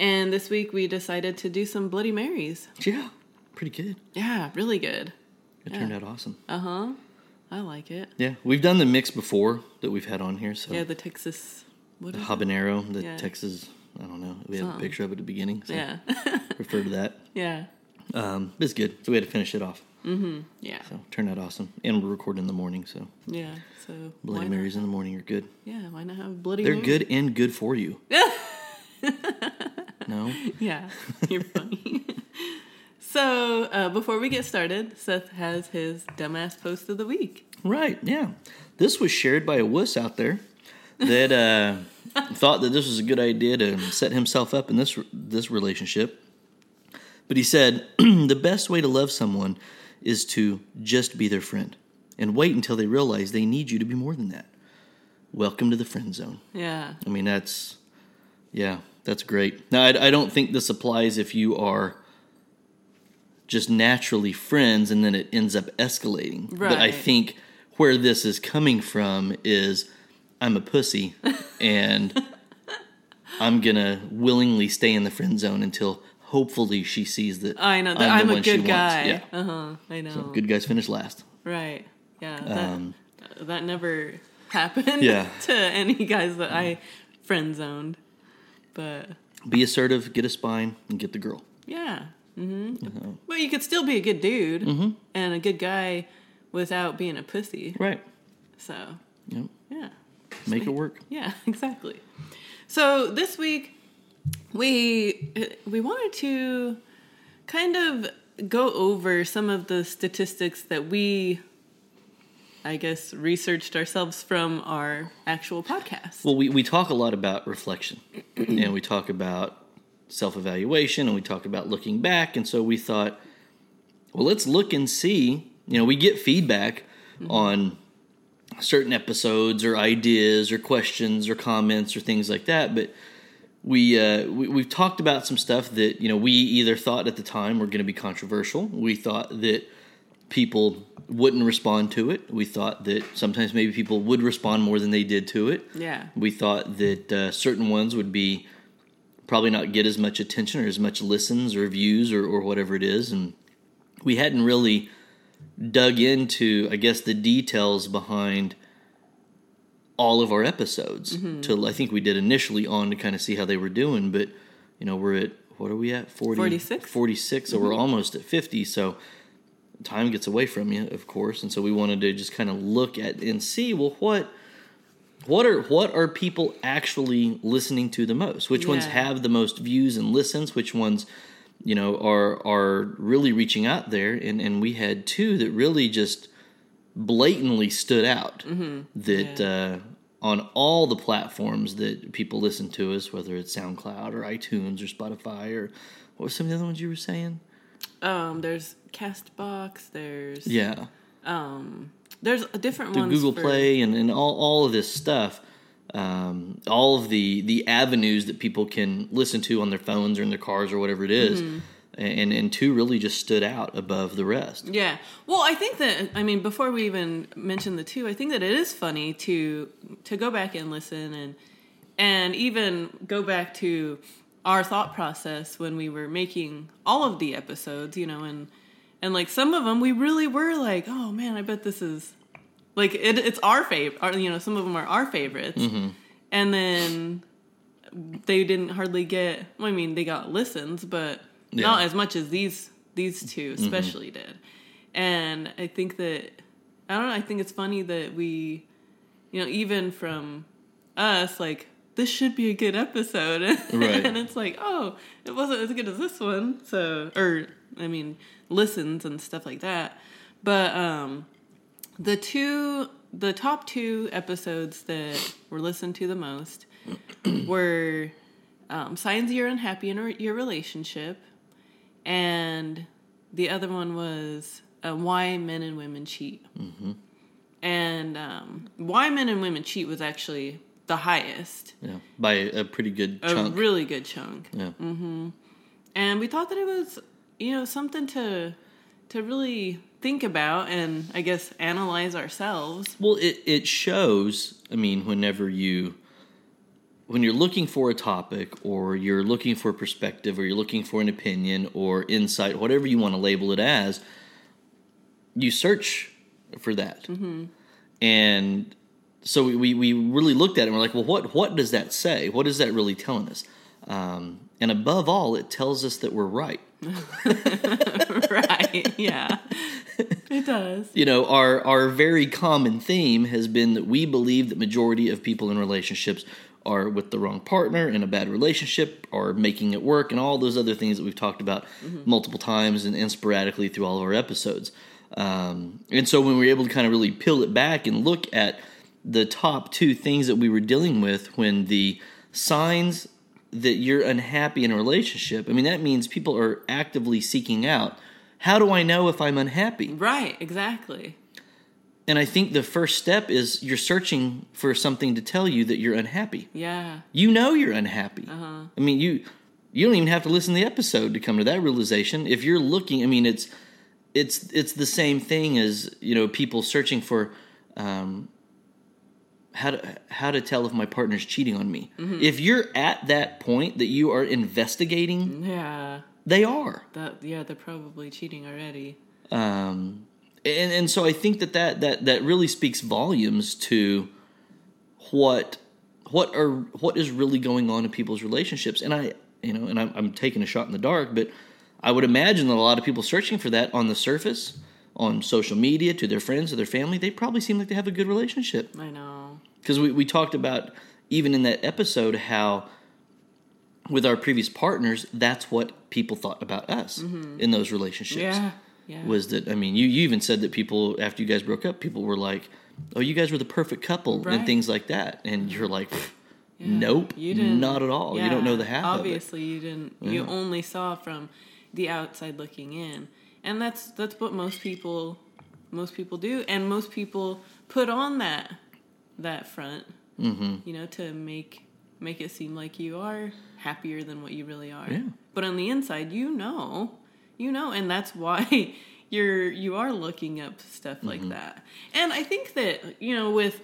and this week we decided to do some Bloody Marys. Yeah, pretty good. Yeah, really good. It turned out awesome. Uh huh. I like it. Yeah, we've done the mix before that we've had on here. So Yeah, the Texas. What the is it? habanero, the Yeah. Texas. I don't know. We had a picture of it at the beginning. So Yeah. refer to that. yeah. Um, it's good. So we had to finish it off. Mhm. Yeah. So turned out awesome. And we're recording in the morning, so Yeah. So Bloody Marys in the morning are good. Yeah. Why not have Bloody? They're Mary? good and good for you. no? Yeah. You're funny. so uh, before we get started, Seth has his dumbass post of the week. Right, yeah. This was shared by a wuss out there that uh, thought that this was a good idea to set himself up in this this relationship. But he said the best way to love someone is to just be their friend and wait until they realize they need you to be more than that. Welcome to the friend zone. Yeah. I mean, that's yeah, that's great. Now, I, I don't think this applies if you are just naturally friends and then it ends up escalating. But I think where this is coming from is I'm a pussy and I'm gonna willingly stay in the friend zone until hopefully she sees that I know that I'm, I'm, a good guy. Yeah, Uh huh. I know. good guys finish last. Right. Yeah. That, Um, that never happened Yeah. to any guys that I friend zoned. But Be assertive, get a spine, and get the girl. yeah. hmm Uh-huh. But you could still be a good dude Mm-hmm. and a good guy without being a pussy. Right. So Yep. yeah. Make it work. Yeah, exactly. So this week we we wanted to kind of go over some of the statistics that we I guess researched ourselves from our actual podcast. Well, we, we talk a lot about reflection and we talk about self evaluation and we talk about looking back. And so we thought, well, let's look and see. You know, we get feedback on certain episodes or ideas or questions or comments or things like that. But we, uh, we we've talked about some stuff that you know we either thought at the time were going to be controversial. We thought that people wouldn't respond to it. We thought that sometimes maybe people would respond more than they did to it. yeah. We thought that uh, certain ones would be probably not get as much attention or as much listens or views or, or whatever it is. And we hadn't really dug into, I guess, the details behind all of our episodes till I think we did initially on to kind of see how they were doing. But, you know, we're at, what are we at? 40, 46? 46. So we're almost at 50. So time gets away from you, of course. And so we wanted to just kind of look at and see, well, what what are what are people actually listening to the most? Which ones have the most views and listens? Which ones, you know, are are really reaching out there? And and we had two that really just blatantly stood out. That uh, on all the platforms that people listen to us, whether it's SoundCloud or iTunes or Spotify or what were some of the other ones you were saying? Um there's Castbox, there's Yeah. um there's different the ones Google for- Play and, and all, all of this stuff, um, all of the the avenues that people can listen to on their phones or in their cars or whatever it is. Mm-hmm. and and two really just stood out above the rest. Yeah. Well, I think that I mean before we even mention the two, I think that it is funny to to go back and listen and and even go back to our thought process when we were making all of the episodes, you know, and and like some of them we really were like, "Oh man, I bet this is like it, it's our favorite, you know, some of them are our favorites." Mm-hmm. And then they didn't hardly get well, I mean, they got listens, but not as much as these these two mm-hmm. especially did. And I think that I don't know, I think it's funny that we you know, even from us like this should be a good episode. Right. and it's like, oh, it wasn't as good as this one. So or I mean, listens and stuff like that. But um the two the top two episodes that were listened to the most were um, signs you're unhappy in your relationship, and the other one was uh, why men and women cheat. Mm-hmm. And um, why men and women cheat was actually the highest. Yeah, by a pretty good chunk. A really good chunk. Yeah. Mm-hmm. And we thought that it was, you know, something to to really think about and I guess analyze ourselves. Well, it it shows. I mean, whenever you when you're looking for a topic or you're looking for a perspective or you're looking for an opinion or insight, whatever you want to label it as, you search for that. Mm-hmm. And so we, we really looked at it and we're like, well, what, what does that say? What is that really telling us? Um, and above all, it tells us that we're right. right, yeah. It does. You know, our, our very common theme has been that we believe that majority of people in relationships are with the wrong partner in a bad relationship or making it work and all those other things that we've talked about mm-hmm. multiple times and, and, sporadically through all of our episodes. Um, and so when we were able to kind of really peel it back and look at the top two things that we were dealing with when the signs that you're unhappy in a relationship, I mean, that means people are actively seeking out. How do I know if I'm unhappy? Right, exactly. And I think the first step is you're searching for something to tell you that you're unhappy. Yeah. You know you're unhappy. Uh-huh. I mean, you you don't even have to listen to the episode to come to that realization. If you're looking, I mean, it's it's it's the same thing as you know people searching for um, how to how to tell if my partner's cheating on me. Mm-hmm. If you're at that point that you are investigating, yeah, they are. That yeah, they're probably cheating already. Um, and and so I think that that that that really speaks volumes to what what are what is really going on in people's relationships. And I you know, and I'm, I'm taking a shot in the dark, but I would imagine that a lot of people searching for that on the surface, on social media, to their friends, to their family, they probably seem like they have a good relationship. I know. Because we, we talked about, even in that episode, how with our previous partners, that's what people thought about us mm-hmm. in those relationships. Yeah yeah. was that I mean, you you even said that people after you guys broke up, people were like, "Oh, you guys were the perfect couple" right. and things like that, and you're like. Yeah. Nope, you didn't, not at all. You don't know the half. Obviously, you didn't. You only saw from the outside looking in, and that's that's what most people most people do, and most people put on that that front, mm-hmm. you know, to make make it seem like you are happier than what you really are. Yeah. But on the inside, you know you know, and that's why you're you are looking up stuff like mm-hmm. that. And I think that you know with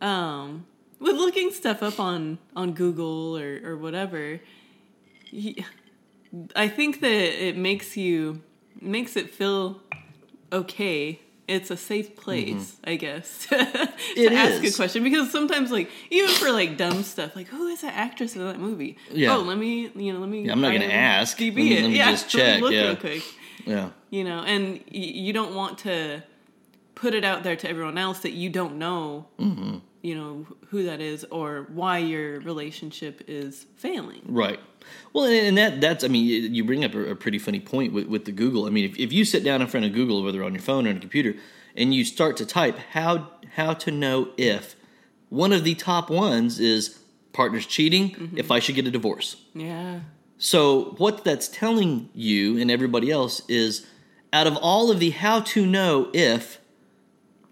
um, with looking stuff up on on Google or or whatever, he, I think that it makes you makes it feel okay it's a safe place, mm-hmm. I guess, to, to ask a question because sometimes, like, even for like dumb stuff, like, who is that actress in that movie? Yeah. Oh, let me, you know, let me. Yeah, I'm not going to ask. DB let me, it. Let me yeah, just check. look yeah. real quick. Yeah. You know, and y- you don't want to put it out there to everyone else that you don't know. Mm-hmm. You know who that is or why your relationship is failing. Right. Well, and that that's I mean, you bring up a, a pretty funny point with, with the Google. I mean, if, if you sit down in front of Google, whether on your phone or on a computer, and you start to type how how to know if one of the top ones is partners cheating, mm-hmm. if I should get a divorce. Yeah. So what that's telling you and everybody else is out of all of the how to know if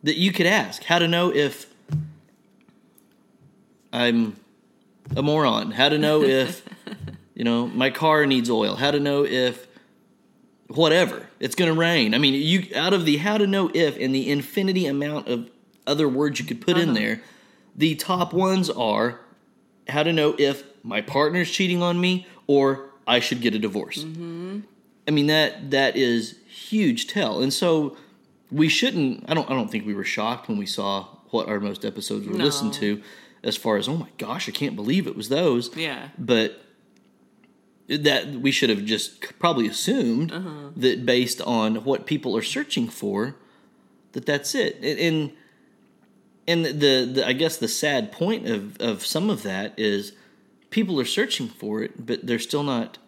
that you could ask, how to know if I'm a moron, how to know if you know my car needs oil, how to know if whatever it's going to rain. I mean, you out of the how to know if and the infinity amount of other words you could put uh-huh. in there, the top ones are how to know if my partner's cheating on me or I should get a divorce. Mm-hmm. I mean that that is huge tell. And so we shouldn't I don't I don't think we were shocked when we saw what our most episodes were no. listened to as far as oh my gosh, I can't believe it was those. Yeah. But that we should have just probably assumed uh-huh. that based on what people are searching for that that's it. And and the, the i guess the sad point of of some of that is people are searching for it but they're still not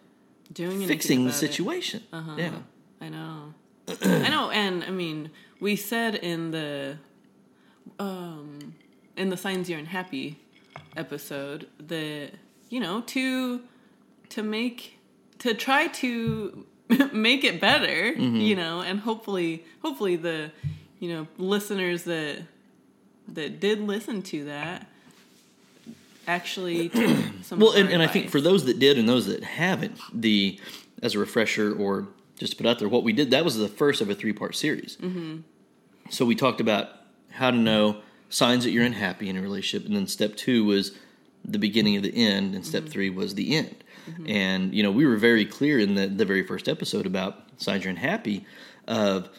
doing fixing the situation. Uh-huh. yeah. I know. I know and i mean we said in the um in the signs you're unhappy episode that you know to to make to try to make it better, you know, and hopefully hopefully the you know listeners that that did listen to that actually took some Well, and, and I think for those that did and those that haven't, the as a refresher or just to put out there, what we did that was the first of a three part series. Mm-hmm. So we talked about how to know signs that you're unhappy in a relationship, and then step two was the beginning of the end, and step three was the end. Mm-hmm. And you know, we were very clear in the the very first episode about signs you're unhappy. Of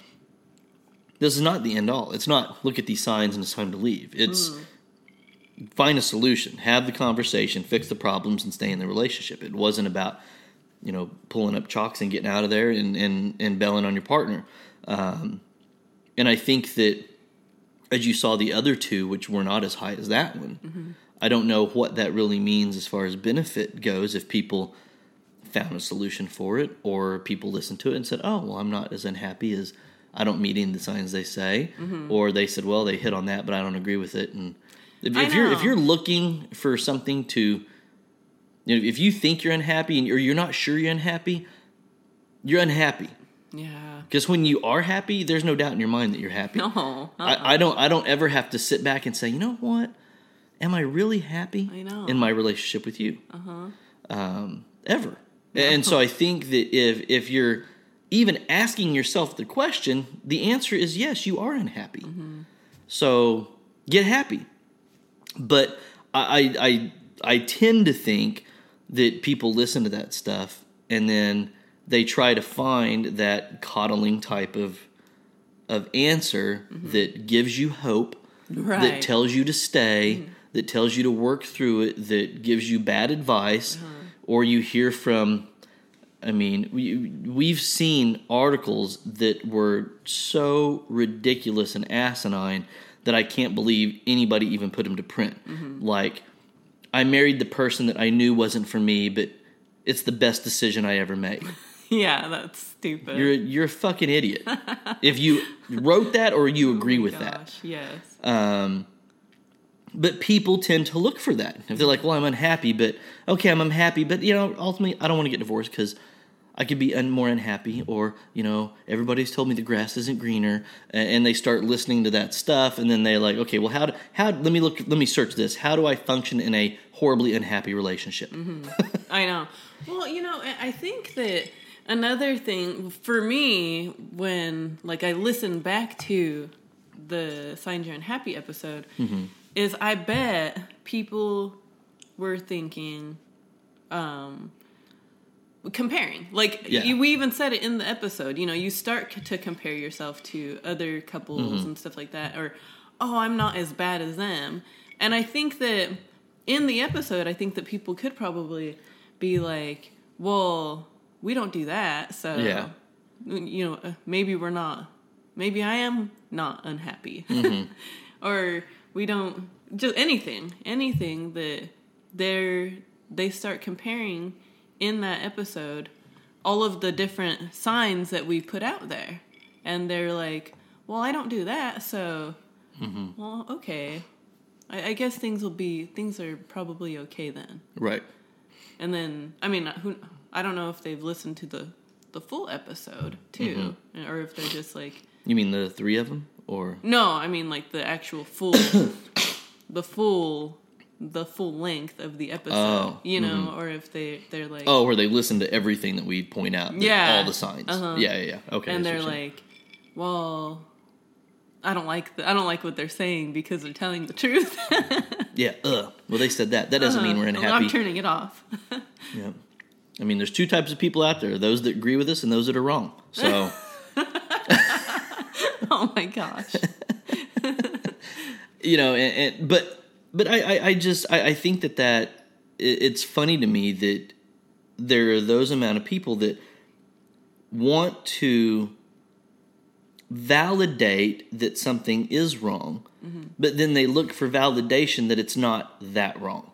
this is not the end all. It's not look at these signs and it's time to leave. It's mm. find a solution, have the conversation, fix the problems, and stay in the relationship. It wasn't about you know pulling up chalks and getting out of there and and and belling on your partner. Um, and I think that as you saw the other two, which were not as high as that one, mm-hmm. I don't know what that really means as far as benefit goes. If people found a solution for it, or people listened to it and said, "Oh, well, I'm not as unhappy as I don't meet any of the signs they say," mm-hmm. or they said, "Well, they hit on that, but I don't agree with it." And if, if you're if you're looking for something to, you know, if you think you're unhappy and or you're not sure you're unhappy, you're unhappy. yeah, Because when you are happy, there's no doubt in your mind that you're happy. no, uh-uh. I, I uh-uh. don't. I don't ever have to sit back and say, you know what? Am I really happy I in my relationship with you? Uh-huh. Um, ever. And so I think that if if you're even asking yourself the question, the answer is yes, you are unhappy. So get happy. But I, I I I tend to think that people listen to that stuff and then they try to find that coddling type of of answer that gives you hope, that tells you to stay, that tells you to work through it, that gives you bad advice, or you hear from. I mean, we, we've seen articles that were so ridiculous and asinine that I can't believe anybody even put them to print. Like, I married the person that I knew wasn't for me, but it's the best decision I ever made. yeah, that's stupid. You're you're a fucking idiot. if you wrote that or you agree with that. Yes. Um, but people tend to look for that. If they're like, "Well, I'm unhappy," but okay, I'm unhappy, but you know, ultimately, I don't want to get divorced because I could be un- more unhappy, or you know, everybody's told me the grass isn't greener, and they start listening to that stuff, and then they're like, "Okay, well, how? Do, how? Let me look. Let me search this. How do I function in a horribly unhappy relationship?" Mm-hmm. I know. Well, you know, I think that another thing for me when like I listen back to the Signs You're Unhappy episode mm-hmm. Is I bet people were thinking um comparing like Yeah. you, we even said it in the episode you know you start c- to compare yourself to other couples and stuff like that or oh i'm not as bad as them and i think that in the episode i think that people could probably be like well we don't do that so Yeah. you know uh, maybe we're not maybe i am not unhappy or we don't just anything anything that they're they start comparing in that episode all of the different signs that we put out there. And they're like well i don't do that so mm-hmm. well okay. I, I guess things will be things are probably okay then. Right. and then i mean uh, who i don't know if they've listened to the the full episode too mm-hmm. or if they're just like You mean the three of them, or no, I mean like the actual full, the full, the full length of the episode. Oh, you know, mm-hmm. or if they they're like, oh, where they listen to everything that we point out? Yeah. All the signs. Uh-huh. Yeah, yeah, yeah. Okay. and they're what you're saying. like, well, I don't like the, I don't like what they're saying because they're telling the truth. yeah. Ugh. Well, they said that. That doesn't mean uh, we're Well, unhappy. I'm turning it off. Yeah. I mean, there's two types of people out there: those that agree with us and those that are wrong. So, oh my gosh. you know, and, and but but I I, I just I, I think that that it, it's funny to me that there are those amount of people that want to validate that something is wrong, but then they look for validation that it's not that wrong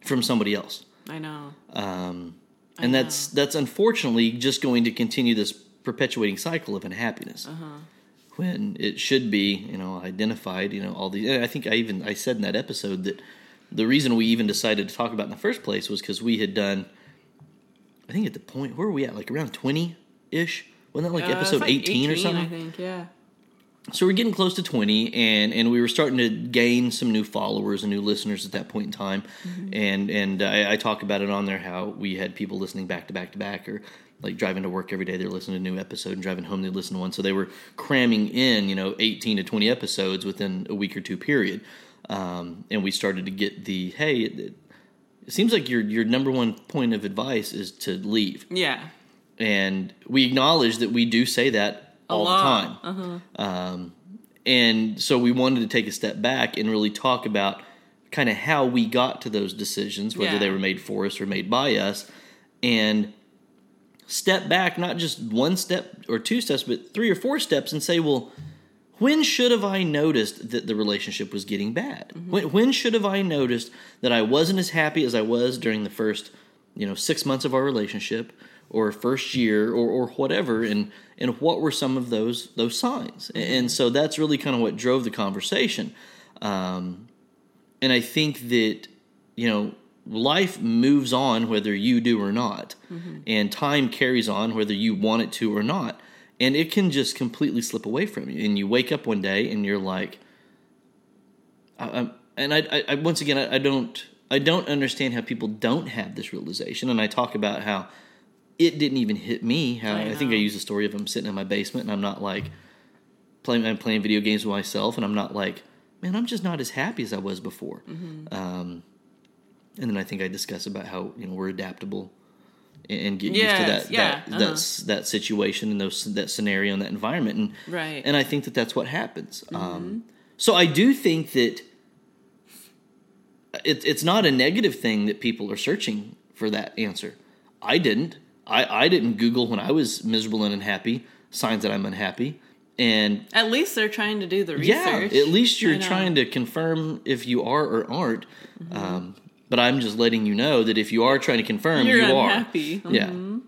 from somebody else. I know. um, and that's that's unfortunately just going to continue this perpetuating cycle of unhappiness when it should be you know identified you know all these and i think i even i said in that episode that the reason we even decided to talk about it in the first place was because we had done. I think at the point where were we at? Like around twenty ish. Wasn't that like Uh, episode like eighteen or something? I think, yeah. so we're getting close to 20 and and we were starting to gain some new followers and new listeners at that point in time and and I, I talk about it on there how we had people listening back to back to back or like driving to work every day they're listening to a new episode and driving home they listen to one so they were cramming in you know 18 to 20 episodes within a week or two period um, and we started to get the hey it, it seems like your your number one point of advice is to leave Yeah. and we acknowledge that we do say that A all lot. the time. Um, and so we wanted to take a step back and really talk about kind of how we got to those decisions, whether Yeah. they were made for us or made by us, and step back, not just one step or two steps, but three or four steps, and say, well, when should have I noticed that the relationship was getting bad? When, when should have I noticed that I wasn't as happy as I was during the first, you know, six months of our relationship or first year or, or whatever? And and what were some of those those signs? And so that's really kind of what drove the conversation. Um, and I think that you know life moves on whether you do or not, and time carries on whether you want it to or not. And it can just completely slip away from you. And you wake up one day and you're like, I, I'm, and I, I, I once again, I, I don't, I don't understand how people don't have this realization. And I talk about how it didn't even hit me. How I I, think I use the story of I'm sitting in my basement and I'm not like playing, I'm playing video games with myself, and I'm not like, man, I'm just not as happy as I was before. Um, and then I think I discuss about how you know we're adaptable and, get Yes, used to that yeah, that uh-huh. that's that situation and those that scenario and that environment and Right. and I think that that's what happens. Um, so I do think that it, it's not a negative thing that people are searching for that answer. I didn't. I, I didn't Google when I was miserable and unhappy signs that I'm unhappy. And At least they're trying to do the yeah, research. at least you're trying to confirm if you are or aren't. Um, but I'm just letting you know that if you are trying to confirm, You're you unhappy. are. Yeah. Mm-hmm.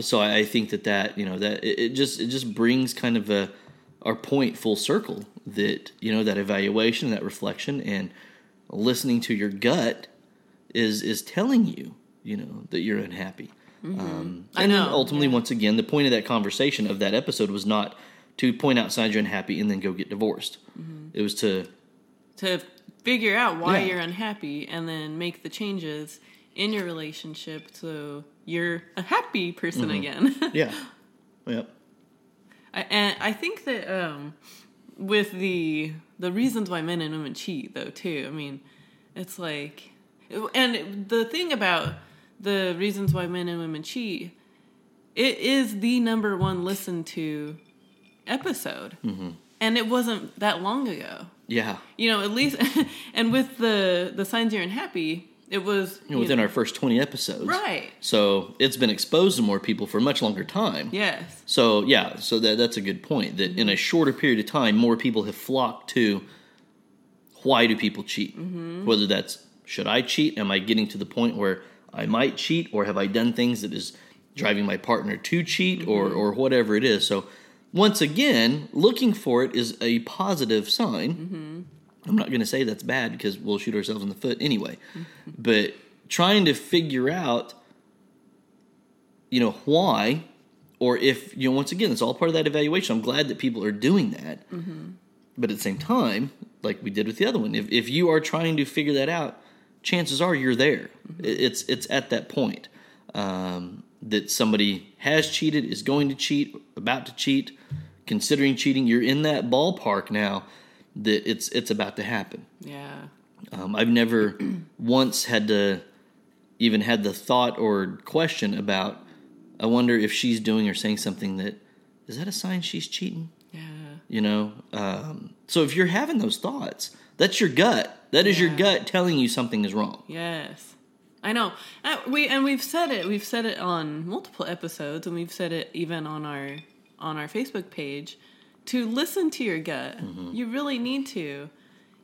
So I, I think that that you know that it, it just it just brings kind of a our point full circle that you know that evaluation, that reflection, and listening to your gut is is telling you you know that you're unhappy. Mm-hmm. Um, I and know, ultimately, yeah. once again, the point of that conversation of that episode was not to point out signs you're unhappy and then go get divorced. Mm-hmm. It was to to figure out why Yeah. you're unhappy and then make the changes in your relationship so you're a happy person Mm-hmm. again. yeah, yep, I, and I think that um, with the the reasons why men and women cheat, though, too. I mean, it's like, and the thing about the reasons why men and women cheat, it is the number one listened to episode, Mm-hmm. And it wasn't that long ago. yeah. You know, at least, and with the the signs you're unhappy, it was You know, within our first twenty episodes, right. So it's been exposed to more people for a much longer time. Yes. So yeah, so that that's a good point. That in a mm-hmm. shorter period of time, more people have flocked to why do people cheat? Mm-hmm. Whether that's should I cheat? Am I getting to the point where I might cheat, or have I done things that is driving my partner to cheat, mm-hmm. or or whatever it is? So once again, looking for it is a positive sign. Mm-hmm. I'm not going to say that's bad because we'll shoot ourselves in the foot anyway. Mm-hmm. But trying to figure out you know why or if you know once again it's all part of that evaluation. I'm glad that people are doing that. Mm-hmm. But at the same time like we did with the other one if, if you are trying to figure that out chances are you're there. It- it's it's at that point. Um, that somebody has cheated is going to cheat about to cheat considering cheating you're in that ballpark now that it's it's about to happen Yeah. um, I've never once had to even had the thought or question about. I wonder if she's doing or saying something that is that a sign she's cheating. Yeah. You know, um, so if you're having those thoughts, that's your gut. That is your gut telling you something is wrong. Yes, I know. Uh, we and we've said it. We've said it on multiple episodes, and we've said it even on our on our Facebook page. To listen to your gut, Mm-hmm. you really need to.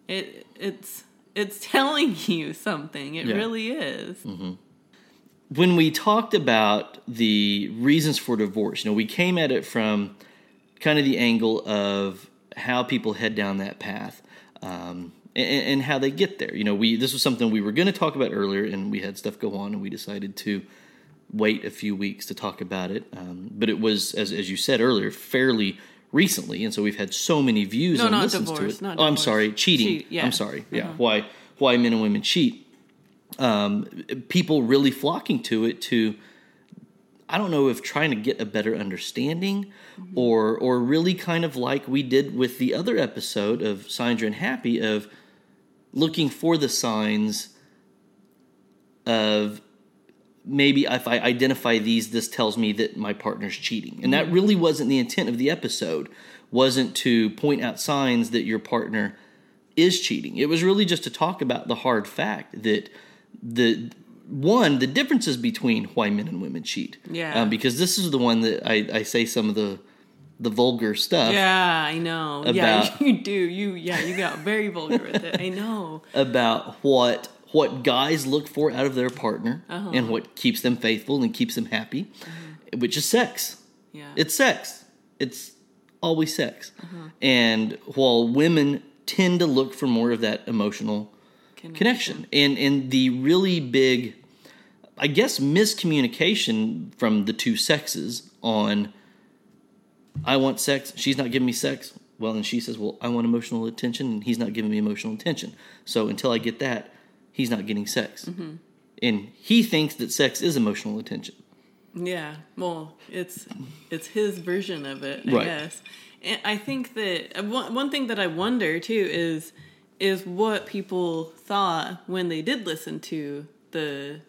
It it's it's telling you something. It Yeah. really is. when we talked about the reasons for divorce, you know, we came at it from kind of the angle of how people head down that path. Um, and, and how they get there. You know, we this was something we were going to talk about earlier, and we had stuff go on, and we decided to wait a few weeks to talk about it. Um, but it was, as as you said earlier, fairly recently, and so we've had so many views No, and listens divorce, to it. oh, I'm sorry, cheating. Cheat, yeah. I'm sorry. Yeah, Uh-huh. why why men and women cheat? Um, people really flocking to it to. I don't know if trying to get a better understanding or or really kind of like we did with the other episode of Signs and Happy of looking for the signs of maybe if I identify these this tells me that my partner's cheating. And that really wasn't the intent of the episode wasn't to point out signs that your partner is cheating. It was really just to talk about the hard fact that the one the differences between why men and women cheat. Yeah. Um, because this is the one that I, I say some of the the vulgar stuff Yeah, I know. yeah, you do. You yeah, you got very vulgar with it. I know. about what what guys look for out of their partner Uh-huh. and what keeps them faithful and keeps them happy, which is sex. Yeah. It's sex. It's always sex. Uh-huh. And while women tend to look for more of that emotional connection and and the really big I guess miscommunication from the two sexes on I want sex, she's not giving me sex. Well, and she says, "Well, I want emotional attention and he's not giving me emotional attention." So until I get that, he's not getting sex. Mm-hmm. And he thinks that sex is emotional attention. Yeah, well, it's it's his version of it, I Right. guess. And I think that uh, one one thing that I wonder too is is what people thought when they did listen to the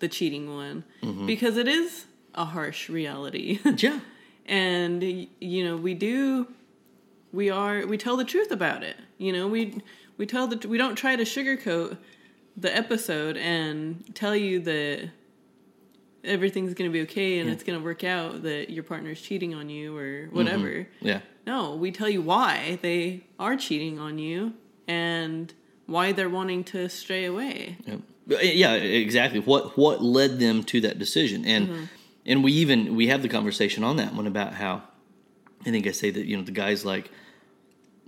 the cheating one Mm-hmm. because it is a harsh reality. Yeah. And you know, we do we are we tell the truth about it. You know, we we tell the we don't try to sugarcoat the episode and tell you that everything's going to be okay and it's going to work out that your partner's cheating on you or whatever. Yeah. No, we tell you why they are cheating on you and why they're wanting to stray away. Yeah. Yeah, exactly. What what led them to that decision? And Mm-hmm. And we even we have the conversation on that one about how I think I say that you know the guy's like,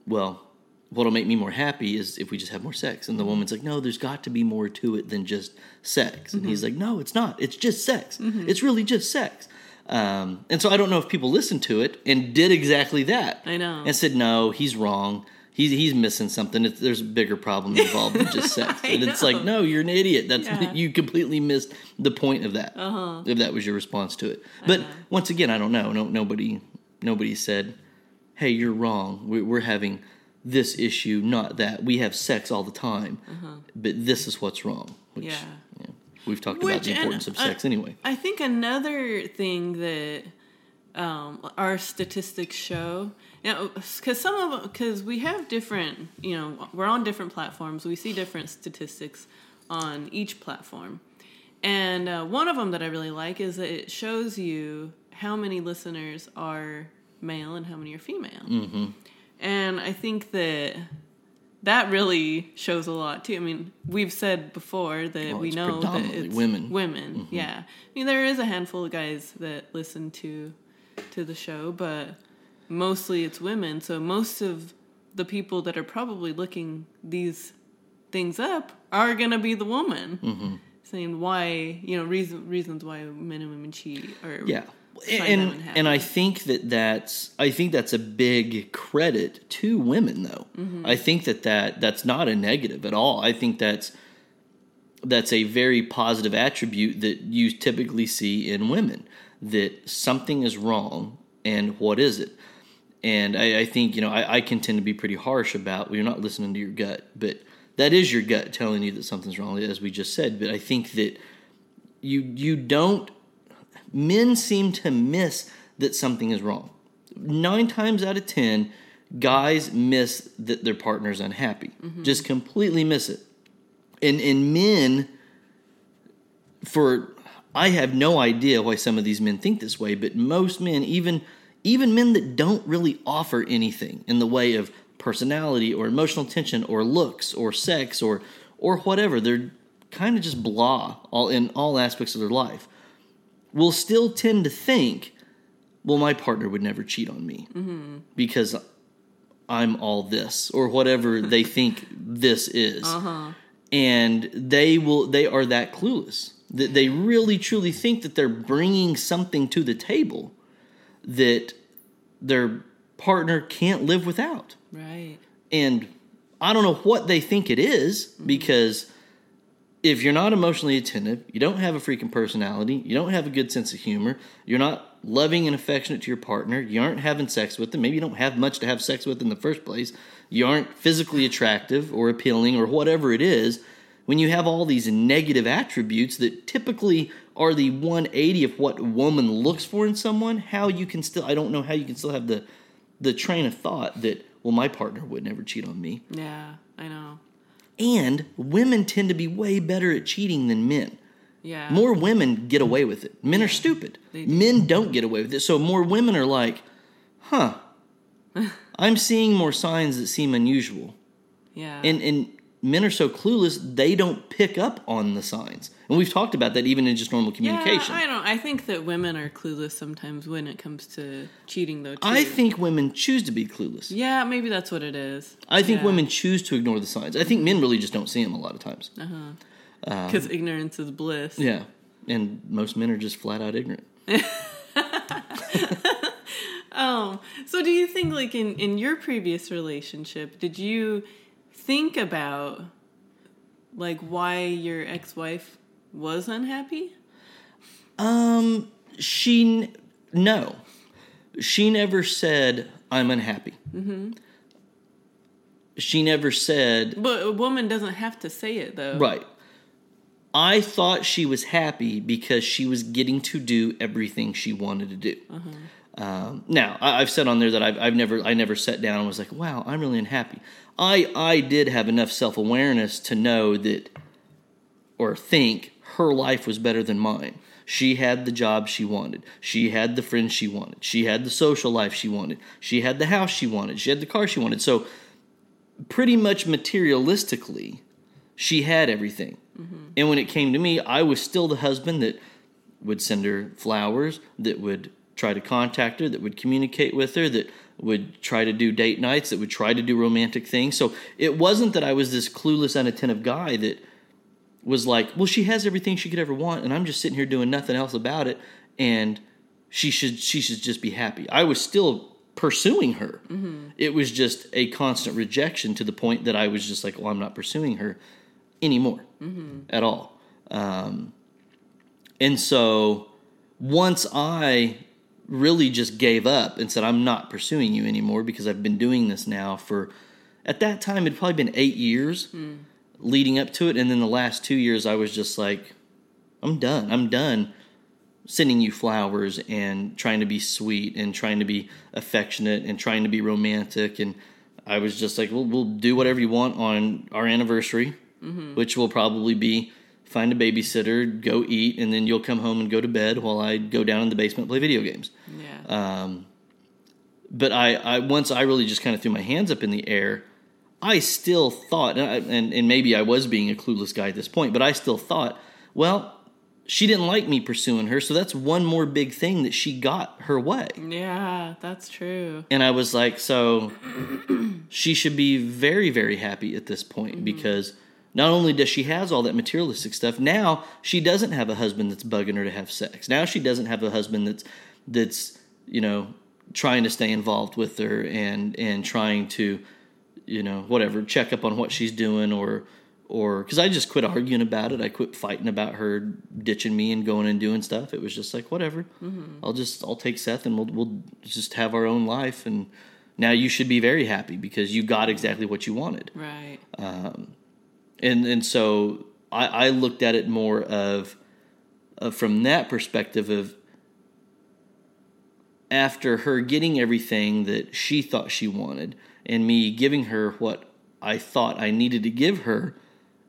well, what'll make me more happy is if we just have more sex, and the Mm-hmm. woman's like, no, there's got to be more to it than just sex, and Mm-hmm. he's like, no, it's not. It's just sex. It's really just sex. Um, and so I don't know if people listened to it and did exactly that. I know. And said, no, he's wrong. He's, he's missing something. It's, there's a bigger problem involved than just sex. And it's know. like, no, you're an idiot. That's Yeah. you completely missed the point of that. Uh-huh. If that was your response to it, but once again, I don't know. No, nobody, nobody said, "Hey, you're wrong. We- We're having this issue, not that. We have sex all the time, but this is what's wrong." Which, Yeah. we've talked about the importance of uh, sex anyway. I think another thing that um, our statistics show, you know, because some of because we have different, you know, we're on different platforms. We see different statistics on each platform, and uh, one of them that I really like is that it shows you how many listeners are male and how many are female. Mm-hmm. And I think that that really shows a lot too. I mean, we've said before that Well, we know that it's women. Mm-hmm. Women, yeah. I mean, there is a handful of guys that listen to to the show, but mostly it's women. So most of the people that are probably looking these things up are gonna be the woman Mm-hmm. saying why you know reason, reasons why men and women cheat or Yeah. And and I think that that's I think that's a big credit to women though. Mm-hmm. I think that, that that's not a negative at all. I think that's that's a very positive attribute that you typically see in women that something is wrong and what is it and I, I think you know I, I can tend to be pretty harsh about well, you're not listening to your gut but that is your gut telling you that something's wrong as we just said. But i think that you you don't men seem to miss that something is wrong. Nine times out of ten guys miss that their partner's unhappy. Mm-hmm. Just completely miss it. And and men for I have no idea why some of these men think this way, but most men, even even men that don't really offer anything in the way of personality or emotional tension or looks or sex or or whatever, they're kind of just blah all in all aspects of their life. Will still tend to think, well, my partner would never cheat on me mm-hmm. because I'm all this or whatever they think this is. Uh-huh. And they will they are that clueless. That they really truly think that they're bringing something to the table that their partner can't live without. Right. And I don't know what they think it is mm-hmm. because if you're not emotionally attentive, you don't have a freaking personality, you don't have a good sense of humor, you're not loving and affectionate to your partner, you aren't having sex with them, maybe you don't have much to have sex with in the first place, you aren't physically attractive or appealing or whatever it is, when you have all these negative attributes that typically are the 180 of what a woman looks for in someone, how you can still I don't know how you can still have the the train of thought that well my partner would never cheat on me. Yeah, I know. And women tend to be way better at cheating than men. Yeah. More women get away with it. Men are stupid. Do. Men don't get away with it. So more women are like, huh, I'm seeing more signs that seem unusual. Yeah. And and men are so clueless, they don't pick up on the signs. And we've talked about that even in just normal communication. Yeah, I don't. I think that women are clueless sometimes when it comes to cheating, though. Too. I think women choose to be clueless. Yeah, maybe that's what it is. I think Yeah. women choose to ignore the signs. I think men really just don't see them a lot of times. Uh-huh. Um, because ignorance is bliss. Yeah. And most men are just flat out ignorant. Oh, so do you think, like in in your previous relationship, did you think about like why your ex wife was unhappy? Um, she n- no, she never said I'm unhappy. Mm-hmm. She never said But a woman doesn't have to say it though. right. I thought she was happy because she was getting to do everything she wanted to do. Um, now I, I've said on there that I've, I've never I never sat down and was like, wow, I'm really unhappy. I I did have enough self awareness to know that or think her life was better than mine. She had the job she wanted. She had the friends she wanted. She had the social life she wanted. She had the house she wanted. She had the car she wanted. So, pretty much materialistically, she had everything. And when it came to me, I was still the husband that would send her flowers, that would try to contact her, that would communicate with her, that would try to do date nights, that would try to do romantic things. So, it wasn't that I was this clueless, unattentive guy that was like, well, she has everything she could ever want, and I'm just sitting here doing nothing else about it, and she should she should just be happy. I was still pursuing her. It was just a constant rejection to the point that I was just like, well, I'm not pursuing her anymore at all. Um, and so once I really just gave up and said, I'm not pursuing you anymore because I've been doing this now for, at that time, it'd probably been eight years hmm. leading up to it. And then the last two years, I was just like, I'm done. I'm done sending you flowers and trying to be sweet and trying to be affectionate and trying to be romantic. And I was just like, well, we'll do whatever you want on our anniversary, mm-hmm. which will probably be find a babysitter, go eat, and then you'll come home and go to bed while I go down in the basement and play video games. Yeah. Um, but I, I once I really just kind of threw my hands up in the air. I still thought, and, I, and and maybe I was being a clueless guy at this point, but I still thought, well, she didn't like me pursuing her, so that's one more big thing that she got her way. yeah, that's true. And I was like, so she should be very, very happy at this point because not only does she has all that materialistic stuff, now she doesn't have a husband that's bugging her to have sex. Now she doesn't have a husband that's that's you know trying to stay involved with her and and trying to you know whatever check up on what she's doing or or because I just quit arguing about it. I quit fighting about her ditching me and going and doing stuff. It was just like whatever. Mm-hmm. I'll just I'll take Seth and we'll we'll just have our own life. And now you should be very happy because you got exactly what you wanted. Right. Um, And and so I, I looked at it more of, of from that perspective of after her getting everything that she thought she wanted and me giving her what I thought I needed to give her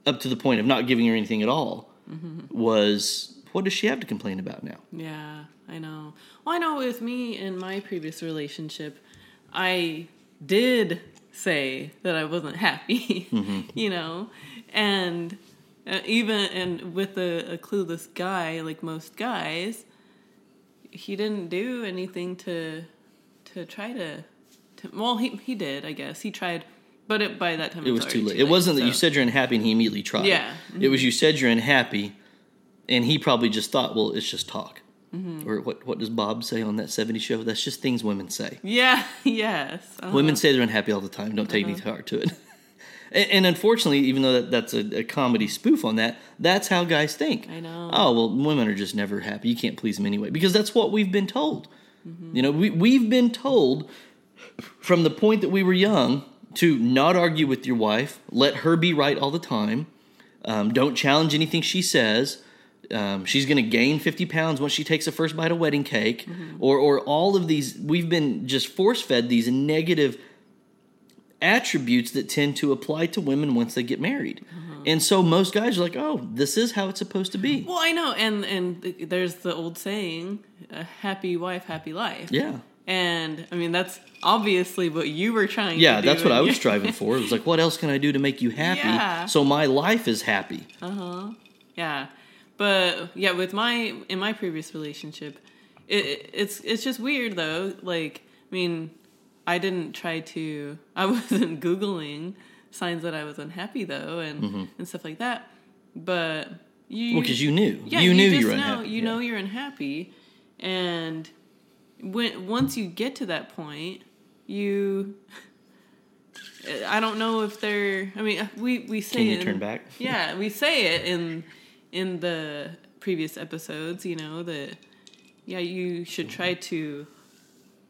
up to the point of not giving her anything at all mm-hmm. was what does she have to complain about now? Yeah, I know. Well, I know with me in my previous relationship, I did say that I wasn't happy, mm-hmm. you know, and uh, even and with a, a clueless guy like most guys, he didn't do anything to to try to To, well, he he did, I guess. He tried, but it, by that time It was too late. It wasn't that you said you're unhappy and he immediately tried. Yeah. It was you said you're unhappy, and he probably just thought, well, it's just talk. Mm-hmm. Or what? What does Bob say on that '70s show? That's just things women say. Yeah. Yes. uh-huh. Women say they're unhappy all the time. Don't take any heart to it. and, unfortunately, even though that, that's a, a comedy spoof on that, that's how guys think. I know. Oh well, women are just never happy. You can't please them anyway because that's what we've been told. Mm-hmm. You know, we we've been told from the point that we were young to not argue with your wife, let her be right all the time. Um, don't challenge anything she says. Um, she's going to gain 50 pounds once she takes the first bite of wedding cake, or, or all of these. We've been just force fed these negative attributes that tend to apply to women once they get married. And so most guys are like, oh, this is how it's supposed to be. Well, I know, and and there's the old saying, "A happy wife, happy life." Yeah. And I mean, that's obviously what you were trying. Yeah, to do that's what I was striving for. It was like, what else can I do to make you happy Yeah. so my life is happy? Uh huh. Yeah, but yeah, with my in my previous relationship, it- it's it's just weird though. Like, I mean, I didn't try to. I wasn't googling signs that I was unhappy though, and and stuff like that. But you, Mm-hmm. Well, because you knew. yeah, you knew you were know, unhappy. You Yeah. know you're unhappy, and when once you get to that point, you. I don't know if they're. I mean, we we say Can you it in- turn back? yeah, we say it in in the previous episodes. You know that yeah, you should try to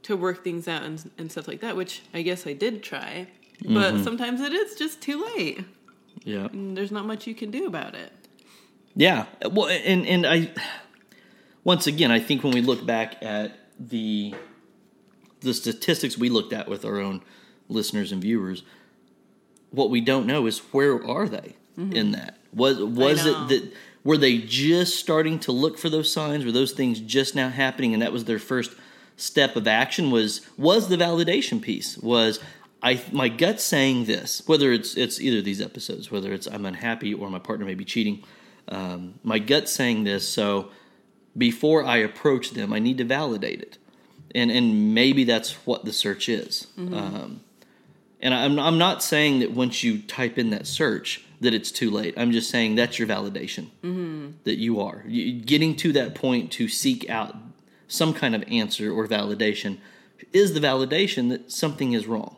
to work things out and and stuff like that. Which I guess I did try, but Mm-hmm. sometimes it is just too late. Yeah. And there's not much you can do about it. Yeah. Well, and and I once again, I think when we look back at the the statistics we looked at with our own listeners and viewers, what we don't know is where are they in that? Was was it that were they just starting to look for those signs? Were those things just now happening, and that was their first step of action? Was was the validation piece? Was I my gut saying this? Whether it's it's either these episodes, whether it's I'm unhappy or my partner may be cheating, um, my gut saying this. So before I approach them, I need to validate it, and and maybe that's what the search is. Um, and I'm I'm not saying that once you type in that search that it's too late. I'm just saying that's your validation that you are you, getting to that point to seek out some kind of answer or validation is the validation that something is wrong.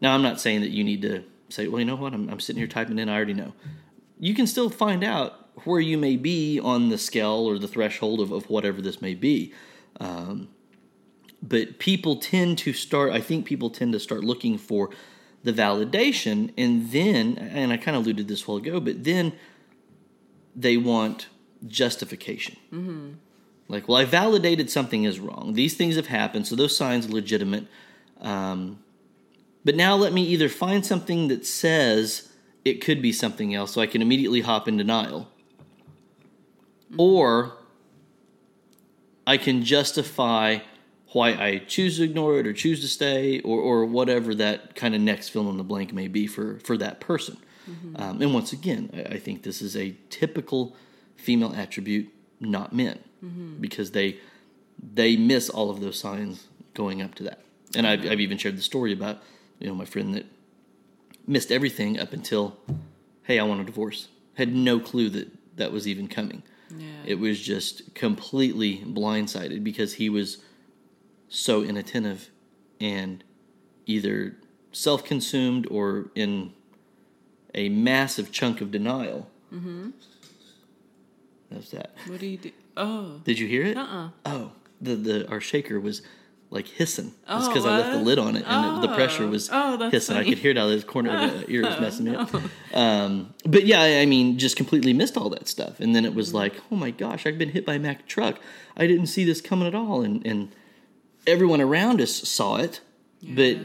Now I'm not saying that you need to say, well, you know what, I'm, I'm sitting here typing in, I already know. You can still find out where you may be on the scale or the threshold of, of whatever this may be but people tend to start i think people tend to start looking for the validation and then and i kind of alluded this while ago but then they want justification mm-hmm. Like well i validated something is wrong. These things have happened so those signs are legitimate. Um, but now let me either find something that says it could be something else so i can immediately hop in denial or I can justify why I choose to ignore it or choose to stay or, or whatever that kind of next fill in the blank may be for, for that person. Um, and once again, I, I think this is a typical female attribute, not men, because they they miss all of those signs going up to that. And I've, I've even shared the story about you know my friend that missed everything up until, hey, I want a divorce. Had no clue that that was even coming. Yeah. It was just completely blindsided because he was so inattentive and either self consumed or in a massive chunk of denial. Mm-hmm. That's that. what do you do? Oh. Did you hear it? Uh-uh. Oh, the, the our shaker was like hissing. It's Oh, because I left the lid on it and the, the pressure Oh. was Oh, hissing. I could hear it out of the corner of the ear. Was messing me up. Um, but yeah, I I mean, just completely missed all that stuff. And then it was like, oh my gosh, I've been hit by a Mack truck. I didn't see this coming at all. And, and everyone around us saw it, but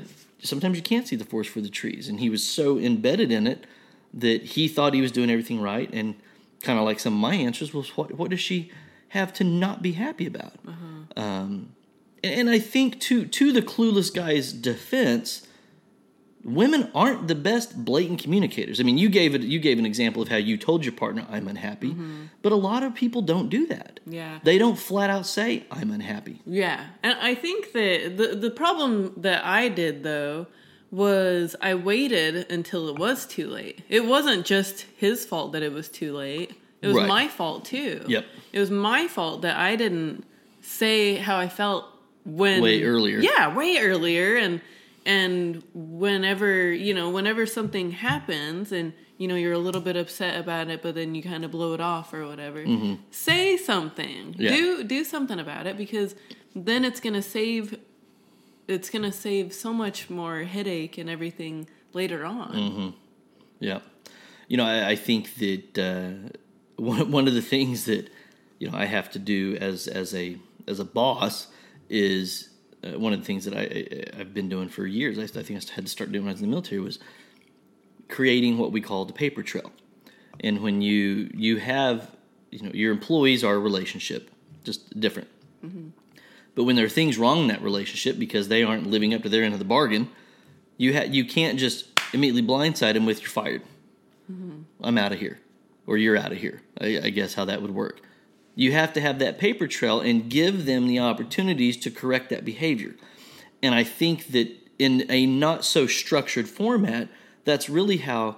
sometimes you can't see the forest for the trees. And he was so embedded in it that he thought he was doing everything right. And kind of like some of my answers was, what, what does she have to not be happy about? Um, and, and I think to to the clueless guy's defense, women aren't the best blatant communicators. I mean, you gave it you gave an example of how you told your partner I'm unhappy, but a lot of people don't do that. Yeah. They don't flat out say I'm unhappy. Yeah, and I think that the the problem that I did though was I waited until it was too late. It wasn't just his fault that it was too late. It was Right. my fault too. Yep. It was my fault that I didn't say how I felt when Way earlier. Yeah, way earlier and and whenever, you know, whenever something happens and you know you're a little bit upset about it but then you kind of blow it off or whatever. Say something. Mm-hmm. Yeah. Do do something about it because then it's going to save it's going to save so much more headache and everything later on. Mm-hmm. Yeah, you know, I, I think that uh, one one of the things that you know I have to do as as a as a boss is uh, one of the things that I, I I've been doing for years. I, I think I had to start doing when I was in the military was creating what we call the paper trail. And when you you have you know your employees are a relationship, just different. But when there are things wrong in that relationship because they aren't living up to their end of the bargain, you ha- you can't just immediately blindside them with you're fired. I'm out of here, or you're out of here. I, I guess how that would work. You have to have that paper trail and give them the opportunities to correct that behavior. And I think that in a not so structured format, that's really how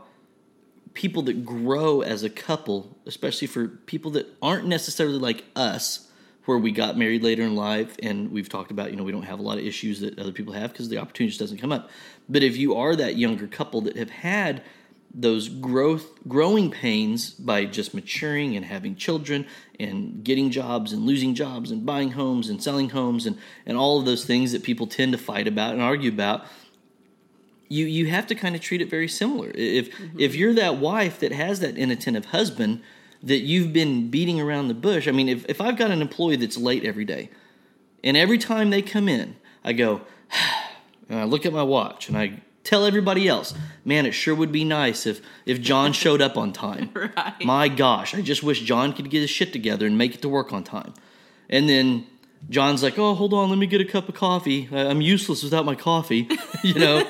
people that grow as a couple, especially for people that aren't necessarily like us, where we got married later in life and we've talked about, you know, we don't have a lot of issues that other people have because the opportunity just doesn't come up. But if you are that younger couple that have had those growth growing pains by just maturing and having children and getting jobs and losing jobs and buying homes and selling homes and, and all of those things that people tend to fight about and argue about you you have to kind of treat it very similar. If mm-hmm. if you're that wife that has that inattentive husband that you've been beating around the bush, I mean, if if I've got an employee that's late every day, and every time they come in, I go, and I look at my watch and I tell everybody else, man, it sure would be nice if if John showed up on time. Right. My gosh, I just wish John could get his shit together and make it to work on time. And then John's like, "Oh, hold on, let me get a cup of coffee. I'm useless without my coffee," you know.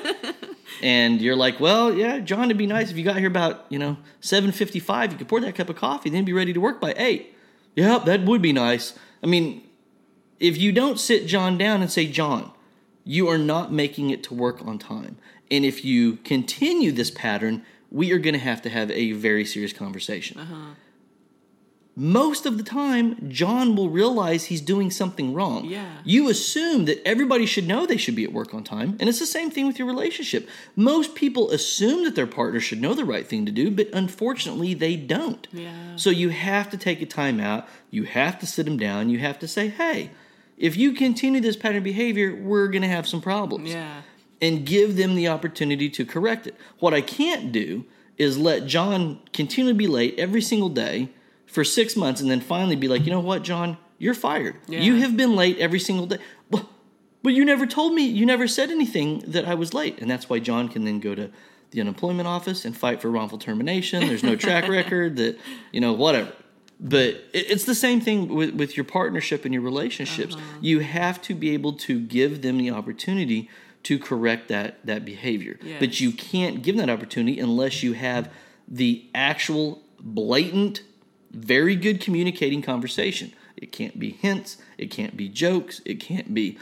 and you're like, "Well, yeah, John, it'd be nice if you got here about you know 7:55. You could pour that cup of coffee, then be ready to work by eight. Yep, that would be nice. I mean, if you don't sit John down and say, John, you are not making it to work on time. And if you continue this pattern, we are going to have to have a very serious conversation. Uh-huh. Most of the time, John will realize he's doing something wrong. Yeah. You assume that everybody should know they should be at work on time. And it's the same thing with your relationship. Most people assume that their partner should know the right thing to do, but unfortunately, they don't. Yeah. So you have to take a time out. You have to sit them down. You have to say, hey, if you continue this pattern of behavior, we're going to have some problems. Yeah. And give them the opportunity to correct it. What I can't do is let John continue to be late every single day for six months and then finally be like, you know what, John, you're fired. Yeah. You have been late every single day. But, but you never told me, you never said anything that I was late. And that's why John can then go to the unemployment office and fight for wrongful termination. There's no track record that, you know, whatever. But it's the same thing with, with your partnership and your relationships. Uh-huh. You have to be able to give them the opportunity to correct that that behavior. But you can't give them that opportunity unless you have the actual blatant, very good communicating conversation. It can't be hints. It can't be jokes. It can't be,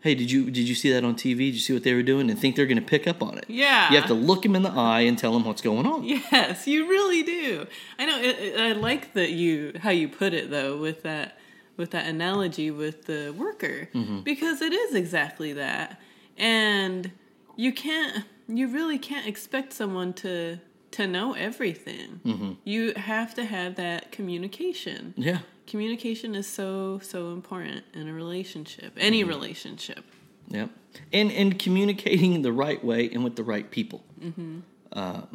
"Hey, did you did you see that on TV? Did you see what they were doing?" And think they're going to pick up on it. Yeah. You have to look them in the eye and tell them what's going on. Yes, you really do. I know. It, it- I like that you how you put it though with that with that analogy with the worker Mm-hmm. because it is exactly that, and you can't you really can't expect someone to to know everything. Mm-hmm. You have to have that communication. Yeah. Communication is so so important in a relationship, any Mm-hmm. relationship. Yep. And and communicating the right way and with the right people.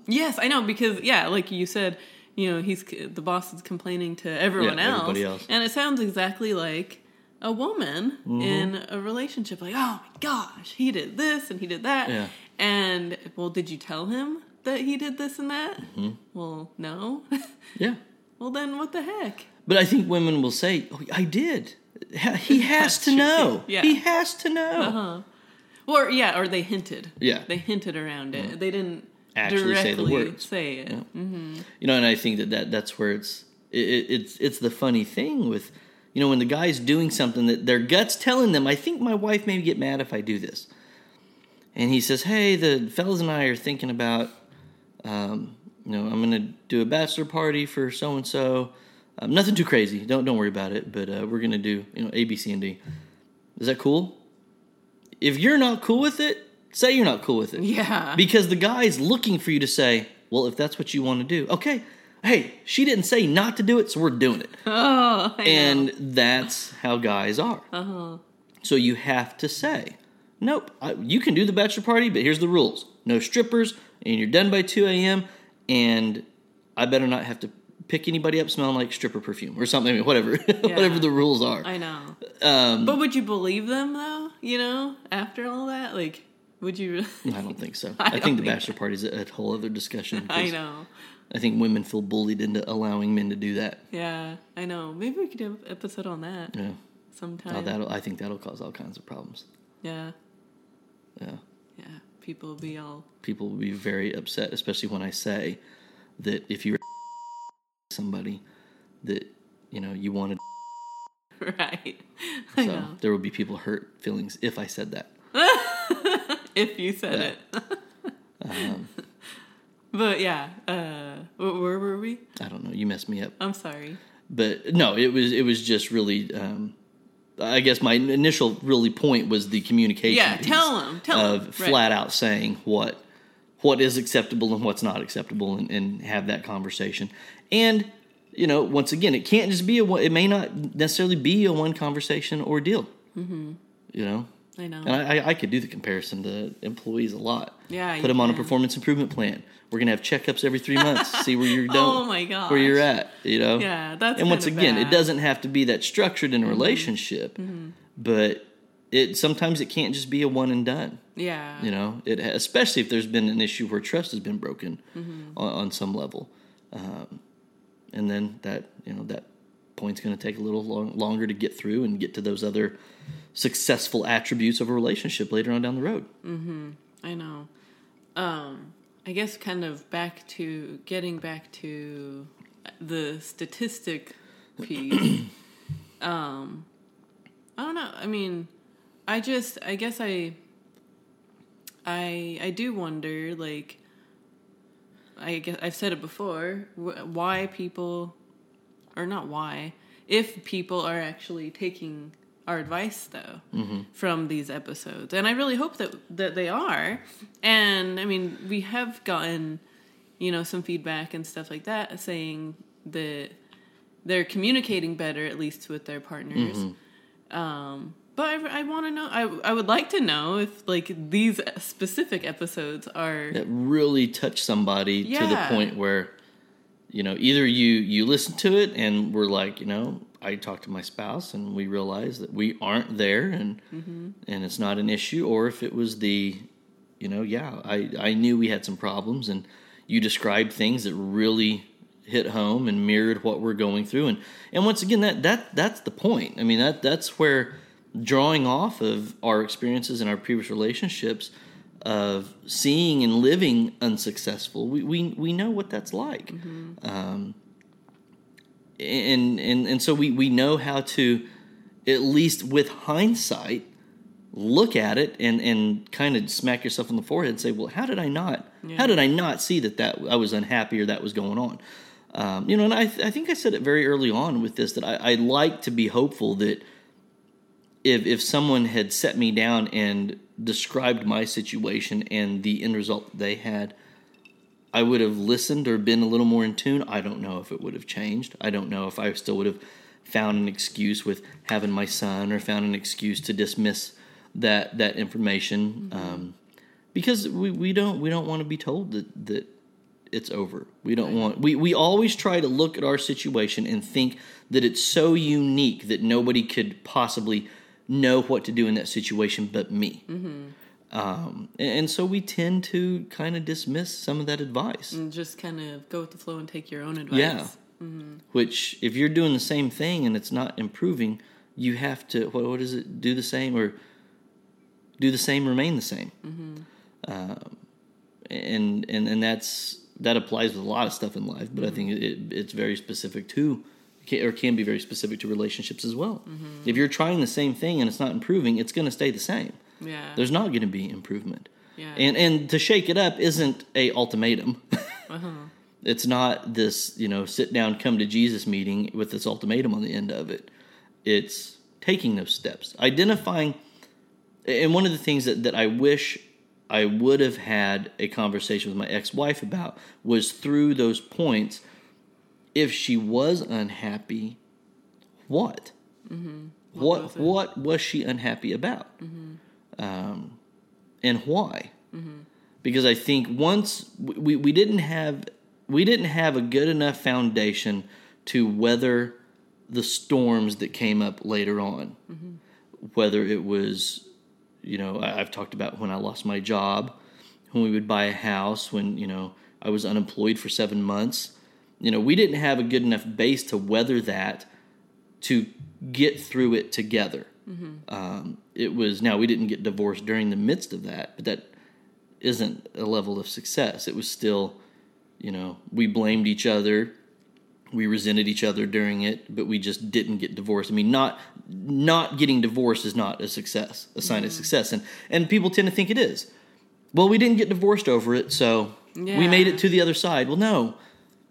Yes, I know because yeah, like you said, you know, he's the boss is complaining to everyone Yeah, else, everybody else. and it sounds exactly like a woman Mm-hmm. in a relationship. Like, oh my gosh, he did this and he did that, Yeah. and well, did you tell him that he did this and that? Mm-hmm. Well, no. Yeah. well, then what the heck? But I think women will say, oh, "I did." He has to know. Yeah. He has to know. Uh-huh. Or yeah, or they hinted. Yeah. they hinted around it. They didn't Actually say the words. say it. Yeah. You know, and I think that, that that's where it's it, it, it's it's the funny thing with you know when the guy's doing something that their guts telling them, I think my wife may get mad if I do this, and he says, "Hey, the fellas and I are thinking about, um, you know, I'm going to do a bachelor party for so and so. Nothing too crazy. Don't don't worry about it. But uh, we're going to do you know A, B, C, and D. Is that cool? If you're not cool with it, say you're not cool with it Yeah, because the guy's looking for you to say, well, if that's what you want to do, okay. Hey, she didn't say not to do it, so we're doing it. oh, I And know. that's how guys are. uh-huh. So you have to say, nope, I, you can do the bachelor party, but here's the rules no strippers, and you're done by 2 a.m., and I better not have to pick anybody up smelling like stripper perfume or something, I mean, whatever, whatever the rules are. I know. Um, But would you believe them though? You know, after all that, like, would you? I don't think so. I I, think the think bachelor party is a, a whole other discussion. I know. I think women feel bullied into allowing men to do that. Yeah, I know. Maybe we could do an episode on that Yeah. sometime. Oh, that'll, I think that'll cause all kinds of problems. yeah, Yeah. yeah. People will be all. People will be very upset, especially when I say that if you're somebody that, you wanted. Right. I So know. there will be people hurt feelings if I said that. If you said it. Um, But yeah, uh, where were we? I don't know. You messed me up. I'm sorry. But no, it was it was just really. Um, I guess my initial really point was the communication. Yeah, tell 'em, tell of right. flat out saying what what is acceptable and what's not acceptable, and, and have that conversation. And you know, once again, it can't just be a one. It may not necessarily be a one conversation ordeal. Mm-hmm. You know, I know. and I, I- could do the comparison to employees a lot. Yeah, put them on a performance improvement plan. We're gonna have checkups every three months, see where you're doing, Oh my God. where you're at. You know, Yeah, that's and once again, it doesn't have to be that structured Mm-hmm. in a relationship, but it sometimes it can't just be a one and done. yeah. You know, it especially if there's been an issue where trust has been broken Mm-hmm. on, on some level, um, and then that you know that point's going to take a little long, longer to get through and get to those other successful attributes of a relationship later on down the road. I know. Um, I guess kind of back to getting back to the statistic piece. um, I don't know. I mean, I just, I guess I, I, I do wonder, like, I guess I've said it before, why people, or not why, if people are actually taking our advice though from these episodes, and I really hope that that they are. And I mean, we have gotten, you know, some feedback and stuff like that, saying that they're communicating better, at least with their partners. Um, but I, I want to know. I I would like to know if like these specific episodes are. that really touch somebody to the point where you know either you you listen to it and we're like you know i talked to my spouse and we realized that we aren't there and Mm-hmm. and it's not an issue or if it was the you know yeah i i knew we had some problems and you described things that really hit home and mirrored what we're going through and and once again that that that's the point i mean that that's where drawing off of our experiences in our previous relationships of seeing and living unsuccessful we we, we know what that's like. Um, and and and so we we know how to at least with hindsight look at it and and kind of smack yourself on the forehead and say well how did i not how did i not see that that i was unhappy or that was going on? Um, you know and I, I think i said it very early on with this that I, I like to be hopeful that if if someone had set me down and described my situation and the end result that they had I would have listened or been a little more in tune. I don't know if it would have changed. I don't know if I still would have found an excuse with having my son or found an excuse to dismiss that that information um, because we, we don't we don't want to be told that that it's over. We don't want we, we always try to look at our situation and think that it's so unique that nobody could possibly know what to do in that situation but me. Um, and, so we tend to kind of dismiss some of that advice. and just kind of go with the flow and take your own advice. Yeah. Which, if you're doing the same thing and it's not improving, you have to, what, what is it, do the same or do the same, remain the same. Um, and and and that's that applies with a lot of stuff in life, but I think it, it's very specific to or can be very specific to relationships as well. If you're trying the same thing and it's not improving, it's going to stay the same. Yeah. There's not going to be improvement. Yeah. And and to shake it up isn't a ultimatum. Uh-huh. It's not this, you know, sit down, come to Jesus meeting with this ultimatum on the end of it. It's taking those steps, identifying. And one of the things that, that I wish I would have had a conversation with my ex wife about was through those points. If she was unhappy, mm-hmm. what? What was it? what was she unhappy about? Mm-hmm. Um, and why? Mm-hmm. Because I think once we, we didn't have we didn't have a good enough foundation to weather the storms that came up later on. Whether it was, you know, I, I've talked about when I lost my job, when we would buy a house, when you know I was unemployed for seven months. You know, we didn't have a good enough base to weather that to get through it together. Um, it was now we didn't get divorced during the midst of that, but that isn't a level of success. It was still, you know, we blamed each other, we resented each other during it, but we just didn't get divorced. I mean, not not getting divorced is not a success, a sign of success, and and people tend to think it is. Well, we didn't get divorced over it, so we made it to the other side. Well, no,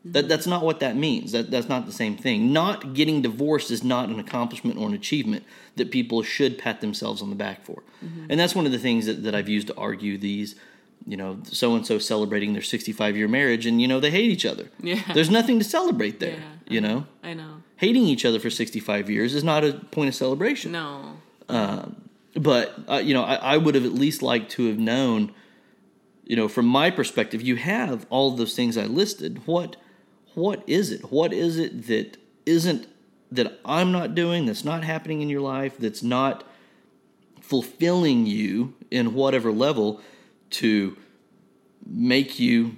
that that's not what that means. That that's not the same thing. Not getting divorced is not an accomplishment or an achievement that people should pat themselves on the back for. And that's one of the things that, that I've used to argue these, you know, so and so celebrating their 65 year marriage and you know they hate each other. Yeah. There's nothing to celebrate there, Yeah. you know? I know. Hating each other for 65 years is not a point of celebration. No. But uh, you know, I, I would have at least liked to have known. You know, from my perspective, you have all of those things I listed. What, what is it? What is it that isn't that I'm not doing? That's not happening in your life? That's not fulfilling you in whatever level to make you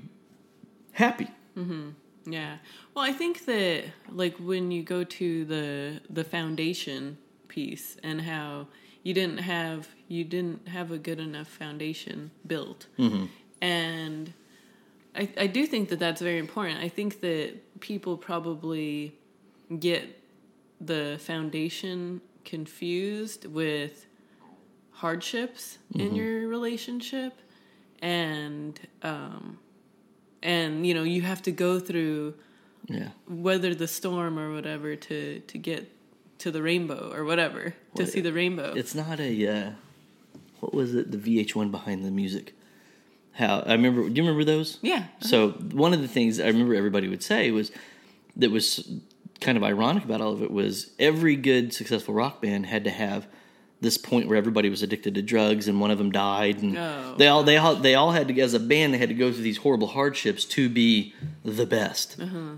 happy? Mm-hmm. Yeah. Well, I think that like when you go to the the foundation piece and how you didn't have you didn't have a good enough foundation built, and I I do think that that's very important. I think that people probably get the foundation confused with hardships in your relationship and um and you know you have to go through Yeah. weather the storm or whatever to to get to the rainbow or whatever to see the rainbow It's not a uh, what was it? The VH1 behind the music. How I remember? Do you remember those? yeah uh-huh. So one of the things I remember everybody would say was that was kind of ironic about all of it was every good successful rock band had to have this point where everybody was addicted to drugs and one of them died and Oh. they all they all they all had to as a band they had to go through these horrible hardships to be the best. Uh-huh.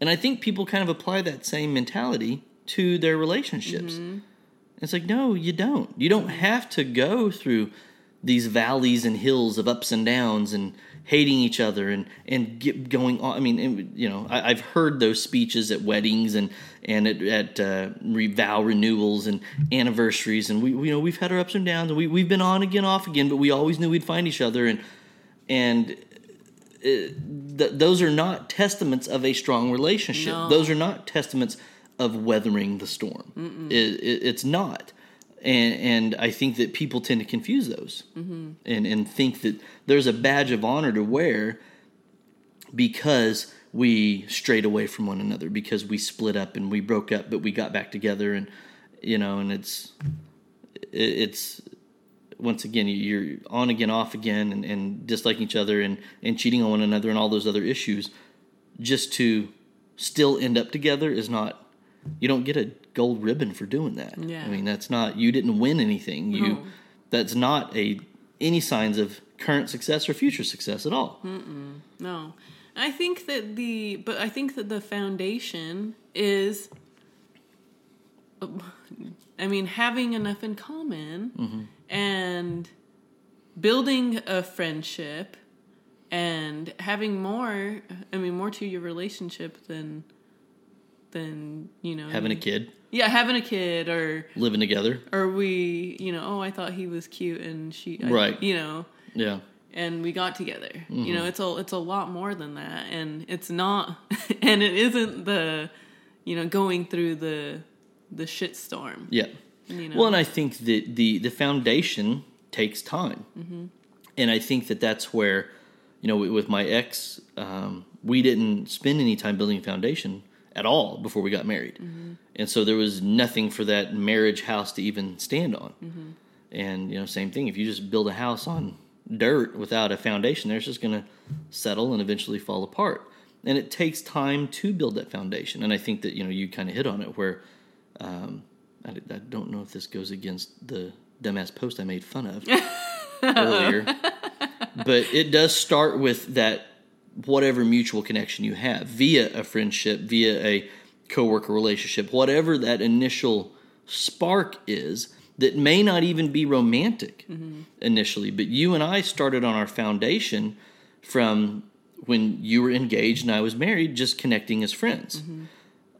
And I think people kind of apply that same mentality to their relationships. Mm-hmm. It's like, no, you don't. You don't have to go through these valleys and hills of ups and downs and hating each other and and get going on. I mean, and, you know, I, I've heard those speeches at weddings and and at, at uh, re- vow renewals and anniversaries, and we, we you know we've had our ups and downs, and we we've been on again, off again, but we always knew we'd find each other, and and uh, th- those are not testaments of a strong relationship. No. Those are not testaments of weathering the storm. It, it, it's not. And, and I think that people tend to confuse those mm-hmm. and, and think that there's a badge of honor to wear because we strayed away from one another, because we split up and we broke up, but we got back together. And, you know, and it's, it's, once again, you're on again, off again, and, and disliking each other and, and cheating on one another and all those other issues just to still end up together is not, you don't get a gold ribbon for doing that. Yeah. I mean, that's not, you didn't win anything. You, No. that's not a, any signs of current success or future success at all. No. I think that the but I think that the foundation is I mean having enough in common mm-hmm. and building a friendship and having more I mean more to your relationship than than you know Having a kid, yeah having a kid or living together. or we you know oh I thought he was cute and she I- Right. you know Yeah. and we got together. You Mm-hmm. know, it's a it's a lot more than that, and it's not, and it isn't the, you know, going through the the shit storm. Yeah. You know, Well, and I think that the the foundation takes time, and I think that that's where, you know, with my ex, um, we didn't spend any time building a foundation at all before we got married, and so there was nothing for that marriage house to even stand on. And you know, same thing. If you just build a house on dirt without a foundation, there, it's just going to settle and eventually fall apart. And it takes time to build that foundation. And I think that you know you kind of hit on it where um, I, I don't know if this goes against the dumbass post I made fun of earlier, but it does start with that whatever mutual connection you have via a friendship, via a coworker relationship, whatever that initial spark is that may not even be romantic mm-hmm. initially, but you and I started on our foundation from when you were engaged and I was married, just connecting as friends. Mm-hmm.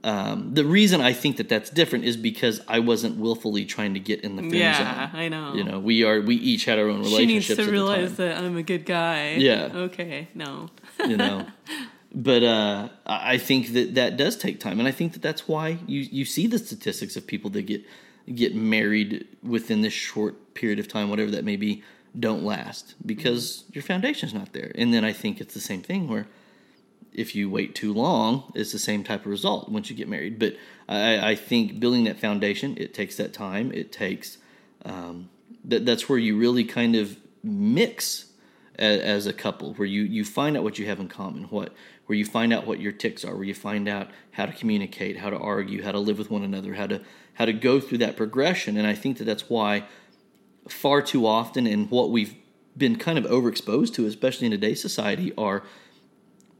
Um, the reason I think that that's different is because I wasn't willfully trying to get in the friend yeah, zone. I know. You know, we are we each had our own relationships. she needs to realize that I'm a good guy. Yeah. Okay. No. you know but uh, i I think that that does take time and i think that that's why you, you see the statistics of people that get get married within this short period of time whatever that may be don't last because your foundation's not there and then i think it's the same thing where if you wait too long it's the same type of result once you get married. But i, I think building that foundation it takes that time. It takes um, that, that's where you really kind of mix as, as a couple where you you find out what you have in common what where you find out what your ticks are where you find out how to communicate how to argue how to live with one another how to how to go through that progression. And i think that that's why far too often and what we've been kind of overexposed to especially in today's society are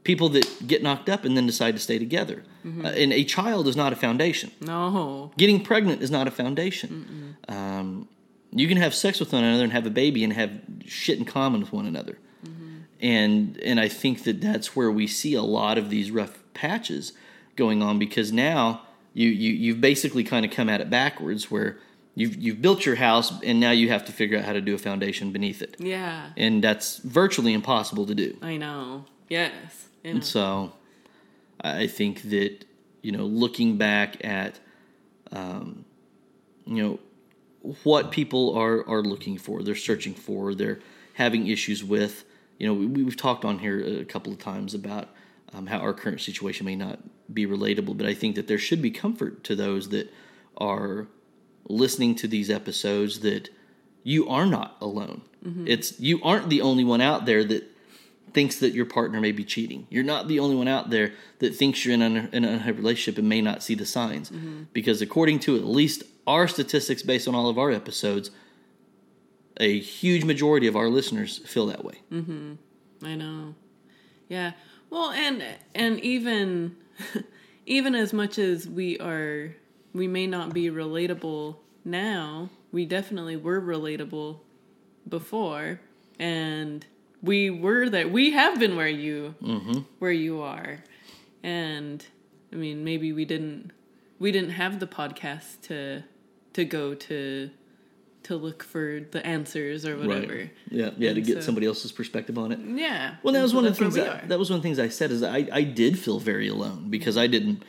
people that get knocked up and then decide to stay together Uh, and a child is not a foundation No. Getting pregnant is not a foundation. Um, you can have sex with one another and have a baby and have shit in common with one another. And and I think that that's where we see a lot of these rough patches going on because now you, you you've basically kind of come at it backwards where you've you've built your house and now you have to figure out how to do a foundation beneath it. Yeah. And that's virtually impossible to do. I know. Yes. Know. And so I think that, you know, looking back at, um, you know, what people are, are looking for, they're searching for, they're having issues with, you know, we, we've talked on here a couple of times about um, how our current situation may not be relatable, but I think that there should be comfort to those that are listening to these episodes that you are not alone. It's you aren't the only one out there that thinks that your partner may be cheating. You're not the only one out there that thinks you're in an, in an unhappy relationship and may not see the signs. Because according to at least our statistics based on all of our episodes, a huge majority of our listeners feel that way. Mm-hmm. I know. Yeah. Well, and and even even as much as we are we may not be relatable now, we definitely were relatable before and we were there. We have been where you where you are. And I mean, maybe we didn't we didn't have the podcast to to go to to look for the answers or whatever. Yeah, yeah, to get so- somebody else's perspective on it. Yeah. Well, that was So one of the things that, that was one of the things I said is I, I did feel very alone because I didn't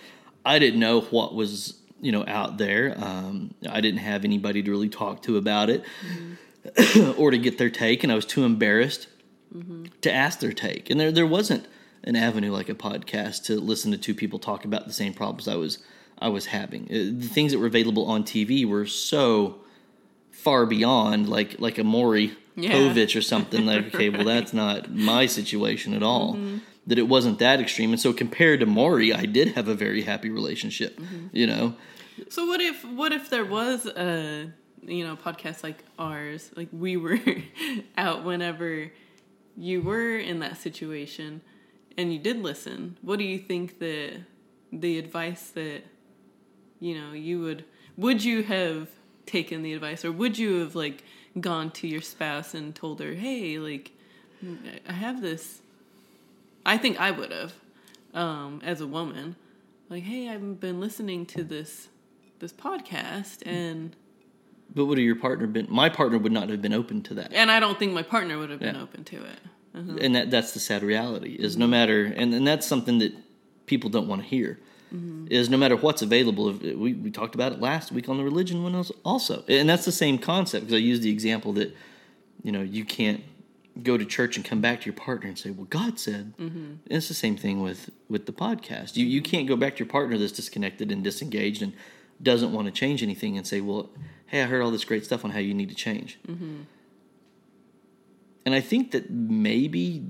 I didn't know what was you know out there. Um, I didn't have anybody to really talk to about it or to get their take, and I was too embarrassed to ask their take. And there there wasn't an avenue like a podcast to listen to two people talk about the same problems I was I was having. Uh, The things that were available on TV were so far beyond like like a Maury Yeah. Povich or something like okay well that's not my situation at all that it wasn't that extreme and so compared to Maury I did have a very happy relationship you know So what if what if there was a you know podcast like ours like we were out whenever you were in that situation and you did listen what do you think that the advice that you know you would would you have taken the advice or would you have like gone to your spouse and told her hey like I have this I think I would have um as a woman like, "Hey, I've been listening to this this podcast and But would have your partner been? My partner would not have been open to that. and I don't think my partner would have been Yeah. open to it." and uh-huh. that that's the sad reality is no matter and, and that's something that people don't want to hear mm-hmm. is no matter what's available if- we, we talked about it last week on the religion one also and that's the same concept because i used the example that you know you can't go to church and come back to your partner and say well god said mm-hmm. and it's the same thing with with the podcast you you can't go back to your partner that's disconnected and disengaged and doesn't want to change anything and say well hey i heard all this great stuff on how you need to change mm-hmm. and I think that maybe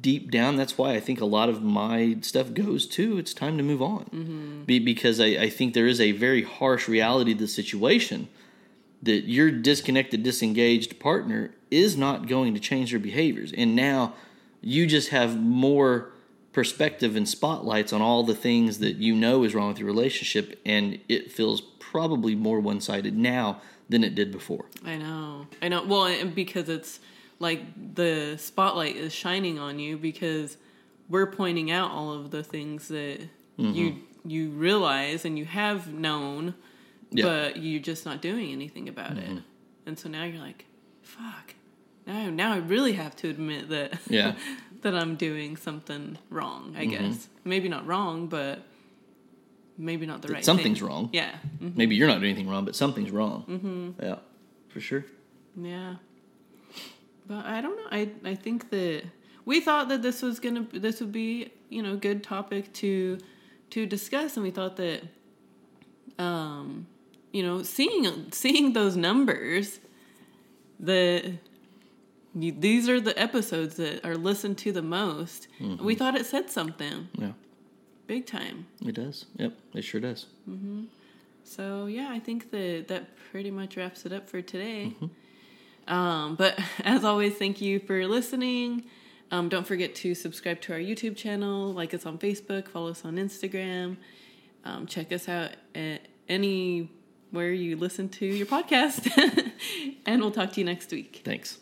deep down, that's why I think a lot of my stuff goes to it's time to move on. Mm-hmm. Be, because I, I think there is a very harsh reality to the situation that your disconnected, disengaged partner is not going to change their behaviors. And now you just have more perspective and spotlights on all the things that you know is wrong with your relationship, and it feels probably more one sided now than it did before. I know. I know. Well, because it's like the spotlight is shining on you because we're pointing out all of the things that mm-hmm. you you realize and you have known, Yeah. but you're just not doing anything about it. Mm-hmm. And so now you're like, "Fuck." Now, now I really have to admit that Yeah. that I'm doing something wrong. I guess maybe not wrong, but maybe not the right. something's thing. wrong. Yeah. Mm, Maybe you're not doing anything wrong, but something's wrong. Mm-hmm. Yeah, for sure. Yeah. But I don't know. I I think that we thought that this was gonna this would be you know good topic to to discuss, and we thought that um you know seeing seeing those numbers the you- these are the episodes that are listened to the most. We thought it said something Yeah, big time. it does. Yep, it sure does. So yeah, I think that that pretty much wraps it up for today. Um, but as always, thank you for listening. Um, don't forget to subscribe to our YouTube channel, like us on Facebook, follow us on Instagram, um, check us out at anywhere you listen to your podcast, and we'll talk to you next week. Thanks.